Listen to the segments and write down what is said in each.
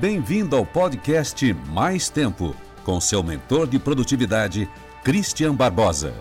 Bem-vindo ao podcast Mais Tempo, com seu mentor de produtividade, Christian Barbosa.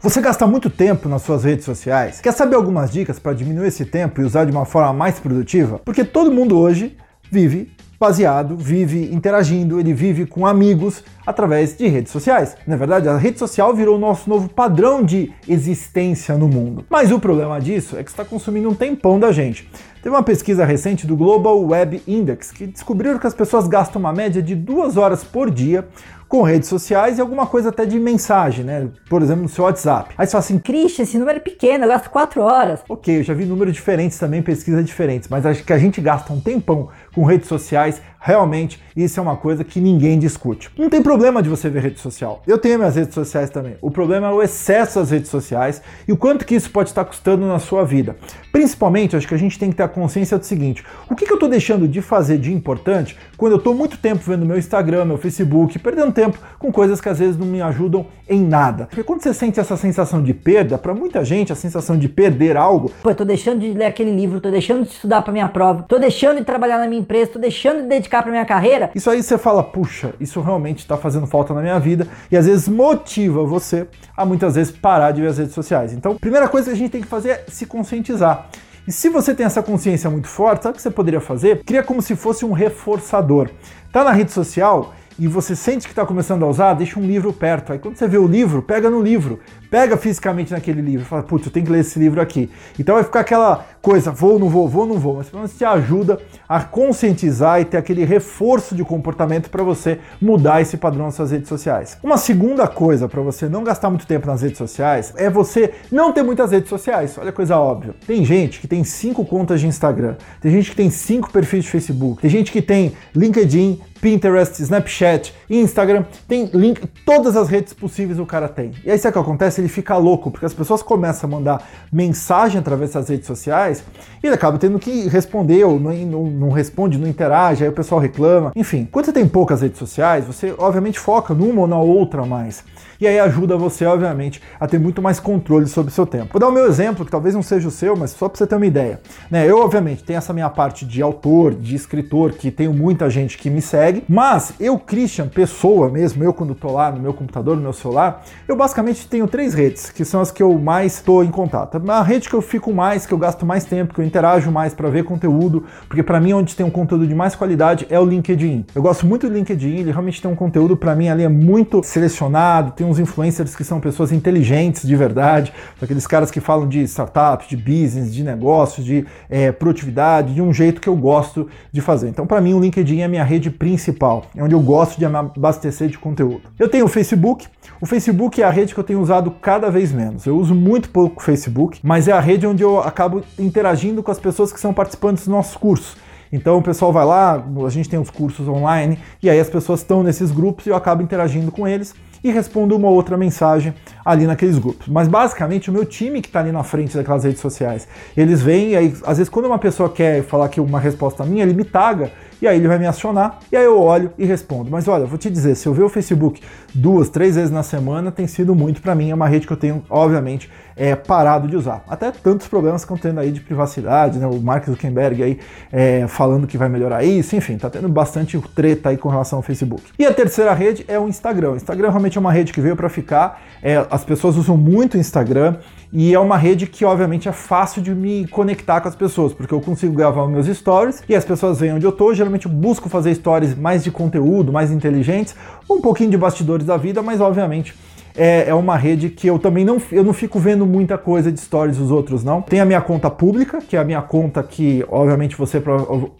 Você gasta muito tempo nas suas redes sociais? Quer saber algumas dicas para diminuir esse tempo e usar de uma forma mais produtiva? Porque todo mundo hoje vive baseado, vive interagindo, ele vive com amigos através de redes sociais. Na verdade, a rede social virou o nosso novo padrão de existência no mundo. Mas o problema disso é que está consumindo um tempão da gente. Teve uma pesquisa recente do Global Web Index que descobriu que as pessoas gastam uma média de duas horas por dia com redes sociais e alguma coisa até de mensagem, né? Por exemplo, no seu WhatsApp. Aí você fala assim, Christian, esse número é pequeno, eu gasto 4 horas. Ok, eu já vi números diferentes também, pesquisas diferentes, mas acho que a gente gasta um tempão com redes sociais, realmente isso é uma coisa que ninguém discute. Não tem problema de você ver rede social. Eu tenho minhas redes sociais também. O problema é o excesso das redes sociais e o quanto que isso pode estar custando na sua vida. Principalmente, acho que a gente tem que ter a consciência do seguinte: o que, que eu estou deixando de fazer de importante quando eu estou muito tempo vendo meu Instagram, meu Facebook, perdendo tempo com coisas que às vezes não me ajudam em nada. Porque quando você sente essa sensação de perda, para muita gente a sensação de perder algo. Pô, eu tô deixando de ler aquele livro, tô deixando de estudar para minha prova, tô deixando de trabalhar na minha empresa, tô deixando de dedicar para minha carreira. Isso aí você fala, puxa, isso realmente está fazendo falta na minha vida e às vezes motiva você a muitas vezes parar de ver as redes sociais. Então, primeira coisa que a gente tem que fazer é se conscientizar. E se você tem essa consciência muito forte, sabe o que você poderia fazer? Cria como se fosse um reforçador. Tá na rede social e você sente que está começando a usar, deixa um livro perto. Aí quando você vê o livro, pega no livro, pega fisicamente naquele livro, fala, putz, eu tenho que ler esse livro aqui. Então vai ficar aquela coisa, vou, não vou, vou, não vou, mas pelo menos te ajuda a conscientizar e ter aquele reforço de comportamento para você mudar esse padrão nas suas redes sociais. Uma segunda coisa para você não gastar muito tempo nas redes sociais é você não ter muitas redes sociais. Olha a coisa óbvia. Tem gente que tem cinco contas de Instagram, tem gente que tem cinco perfis de Facebook, tem gente que tem LinkedIn, Pinterest, Snapchat, Instagram, tem link, todas as redes possíveis o cara tem. E aí sabe o que acontece? Ele fica louco, porque as pessoas começam a mandar mensagem através das redes sociais e ele acaba tendo que responder, ou não, não, não responde, não interage, aí o pessoal reclama. Enfim, quando você tem poucas redes sociais, você obviamente foca numa ou na outra mais. E aí ajuda você, obviamente, a ter muito mais controle sobre o seu tempo. Vou dar o meu exemplo, que talvez não seja o seu, mas só para você ter uma ideia. Né, eu, obviamente, tenho essa minha parte de autor, de escritor, que tenho muita gente que me segue, mas eu, Christian, pessoa mesmo, eu quando tô lá no meu computador, no meu celular, eu basicamente tenho três redes, que são as que eu mais estou em contato. A rede que eu fico mais, que eu gasto mais tempo, que eu interajo mais para ver conteúdo, porque para mim onde tem um conteúdo de mais qualidade é o LinkedIn. Eu gosto muito do LinkedIn, ele realmente tem um conteúdo para mim ali é muito selecionado, tem uns influencers que são pessoas inteligentes de verdade, aqueles caras que falam de startups, de business, de negócios, de é, produtividade, de um jeito que eu gosto de fazer. Então, para mim, o LinkedIn é a minha rede principal, é onde eu gosto de abastecer de conteúdo. Eu tenho o Facebook. O Facebook é a rede que eu tenho usado cada vez menos. Eu uso muito pouco o Facebook, mas é a rede onde eu acabo interagindo com as pessoas que são participantes dos nossos cursos. Então o pessoal vai lá, a gente tem os cursos online, e aí as pessoas estão nesses grupos e eu acabo interagindo com eles e respondo uma outra mensagem ali naqueles grupos. Mas basicamente o meu time que está ali na frente daquelas redes sociais, eles vêm e aí, às vezes quando uma pessoa quer falar que uma resposta minha, ele me taga e aí ele vai me acionar e aí eu olho e respondo. Mas olha, vou te dizer, se eu ver o Facebook duas, três vezes na semana, tem sido muito para mim, é uma rede que eu tenho, obviamente, é, parado de usar. Até tantos problemas que estão tendo aí de privacidade, né? O Mark Zuckerberg aí é, falando que vai melhorar isso, enfim, tá tendo bastante treta aí com relação ao Facebook. E a terceira rede é o Instagram. O Instagram realmente é uma rede que veio para ficar. É, pessoas usam muito o Instagram e é uma rede que obviamente é fácil de me conectar com as pessoas, porque eu consigo gravar meus stories e as pessoas veem onde eu tô. Geralmente eu busco fazer stories mais de conteúdo, mais inteligentes, um pouquinho de bastidores da vida, mas obviamente é, é, uma rede que eu também não, eu não fico vendo muita coisa de stories dos outros, não. Tem a minha conta pública, que é a minha conta que, obviamente, você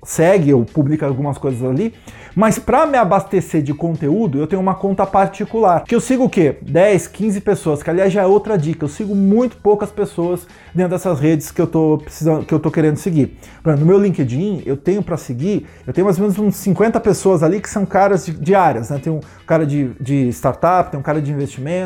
segue ou publica algumas coisas ali. Mas para me abastecer de conteúdo, eu tenho uma conta particular. Que eu sigo o quê? 10, 15 pessoas, que aliás já é outra dica. Eu sigo muito poucas pessoas dentro dessas redes que eu tô precisando, que eu tô querendo seguir. No meu LinkedIn, eu tenho para seguir, eu tenho mais ou menos uns 50 pessoas ali que são caras de, de áreas, né? Tem um cara de, de startup, tem um cara de investimento,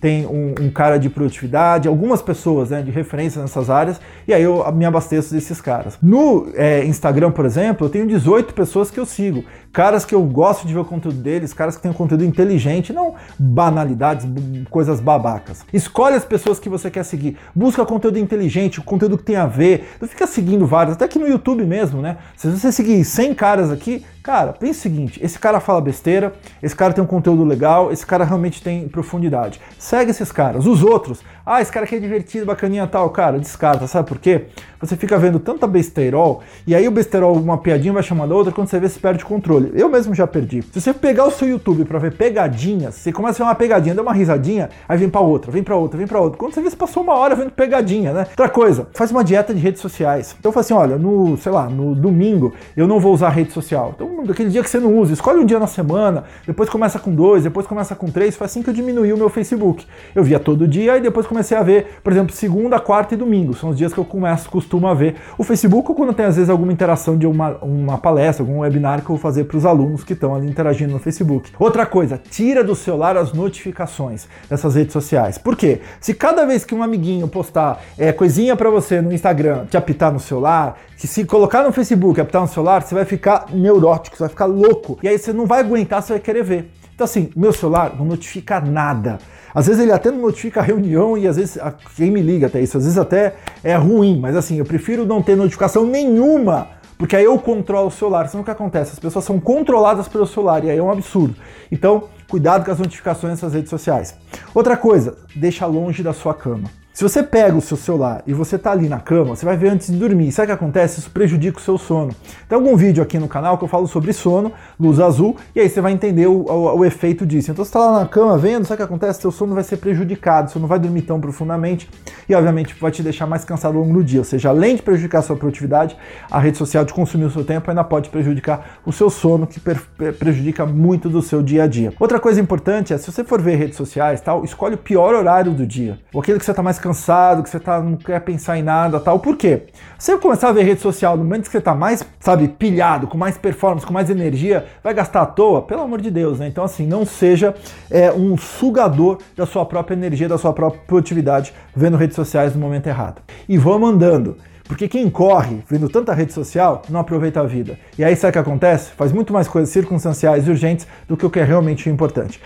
tem um, um, cara de produtividade, algumas pessoas né, de referência nessas áreas, e aí eu me abasteço desses caras. No é, Instagram, por exemplo, eu tenho 18 pessoas que eu sigo, caras que eu gosto de ver o conteúdo deles, caras que têm um conteúdo inteligente, não banalidades, coisas babacas. Escolhe as pessoas que você quer seguir, busca conteúdo inteligente, conteúdo que tem a ver, não fica seguindo vários, até aqui no YouTube mesmo, né? Se você seguir 100 caras aqui, Cara, pense o seguinte: esse cara fala besteira, esse cara tem um conteúdo legal, esse cara realmente tem profundidade. Segue esses caras. Os outros, ah, esse cara aqui é divertido, bacaninha tal, cara, descarta, sabe por quê? Você fica vendo tanta besteirol, e aí o besteirol, uma piadinha vai chamando a outra, quando você vê, você perde o controle. Eu mesmo já perdi. Se você pegar o seu YouTube para ver pegadinhas, você começa a ver uma pegadinha, dá uma risadinha, aí vem para outra, vem para outra, vem para outra. Quando você vê, você passou uma hora vendo pegadinha, né? Outra coisa, faz uma dieta de redes sociais. Então fala assim: olha, no, sei lá, no domingo eu não vou usar rede social. Então daquele dia que você não usa, escolhe um dia na semana, depois começa com dois, depois começa com três, foi assim que eu diminui o meu Facebook. Eu via todo dia e depois comecei a ver, por exemplo, segunda, quarta e domingo, são os dias que eu começo, costumo a ver o Facebook ou quando tem às vezes alguma interação de uma, uma palestra, algum webinar que eu vou fazer para os alunos que estão ali interagindo no Facebook. Outra coisa, tira do celular as notificações dessas redes sociais. Por quê? Se cada vez que um amiguinho postar é, coisinha para você no Instagram, te apitar no celular, que se colocar no Facebook, apitar no celular, você vai ficar neurótico, você vai ficar louco. E aí você não vai aguentar, você vai querer ver. Então assim, meu celular não notifica nada. Às vezes ele até não notifica a reunião e às vezes quem me liga até isso, às vezes até é ruim, mas assim, eu prefiro não ter notificação nenhuma, porque aí eu controlo o celular. Senão o que acontece? As pessoas são controladas pelo celular e aí é um absurdo. Então, cuidado com as notificações nessas redes sociais. Outra coisa, deixa longe da sua cama. Se você pega o seu celular e você tá ali na cama, você vai ver antes de dormir. Sabe o que acontece? Isso prejudica o seu sono. Tem algum vídeo aqui no canal que eu falo sobre sono, luz azul, e aí você vai entender o, o, o efeito disso. Então você tá lá na cama vendo, sabe o que acontece? Seu sono vai ser prejudicado, você não vai dormir tão profundamente e obviamente vai te deixar mais cansado ao longo do dia. Ou seja, além de prejudicar a sua produtividade, a rede social de consumir o seu tempo ainda pode prejudicar o seu sono, que prejudica muito do seu dia a dia. Outra coisa importante é, se você for ver redes sociais, tal, escolhe o pior horário do dia. Ou aquele que você tá mais cansado, que você tá, não quer pensar em nada tal. Por quê? Se você começar a ver rede social no momento que você tá mais, sabe, pilhado, com mais performance, com mais energia, vai gastar à toa? Pelo amor de Deus, né? Então, assim, não seja é, um sugador da sua própria energia, da sua própria produtividade, vendo redes sociais no momento errado. E vamos andando. Porque quem corre vendo tanta rede social não aproveita a vida. E aí sabe o que acontece? Faz muito mais coisas circunstanciais e urgentes do que o que é realmente importante.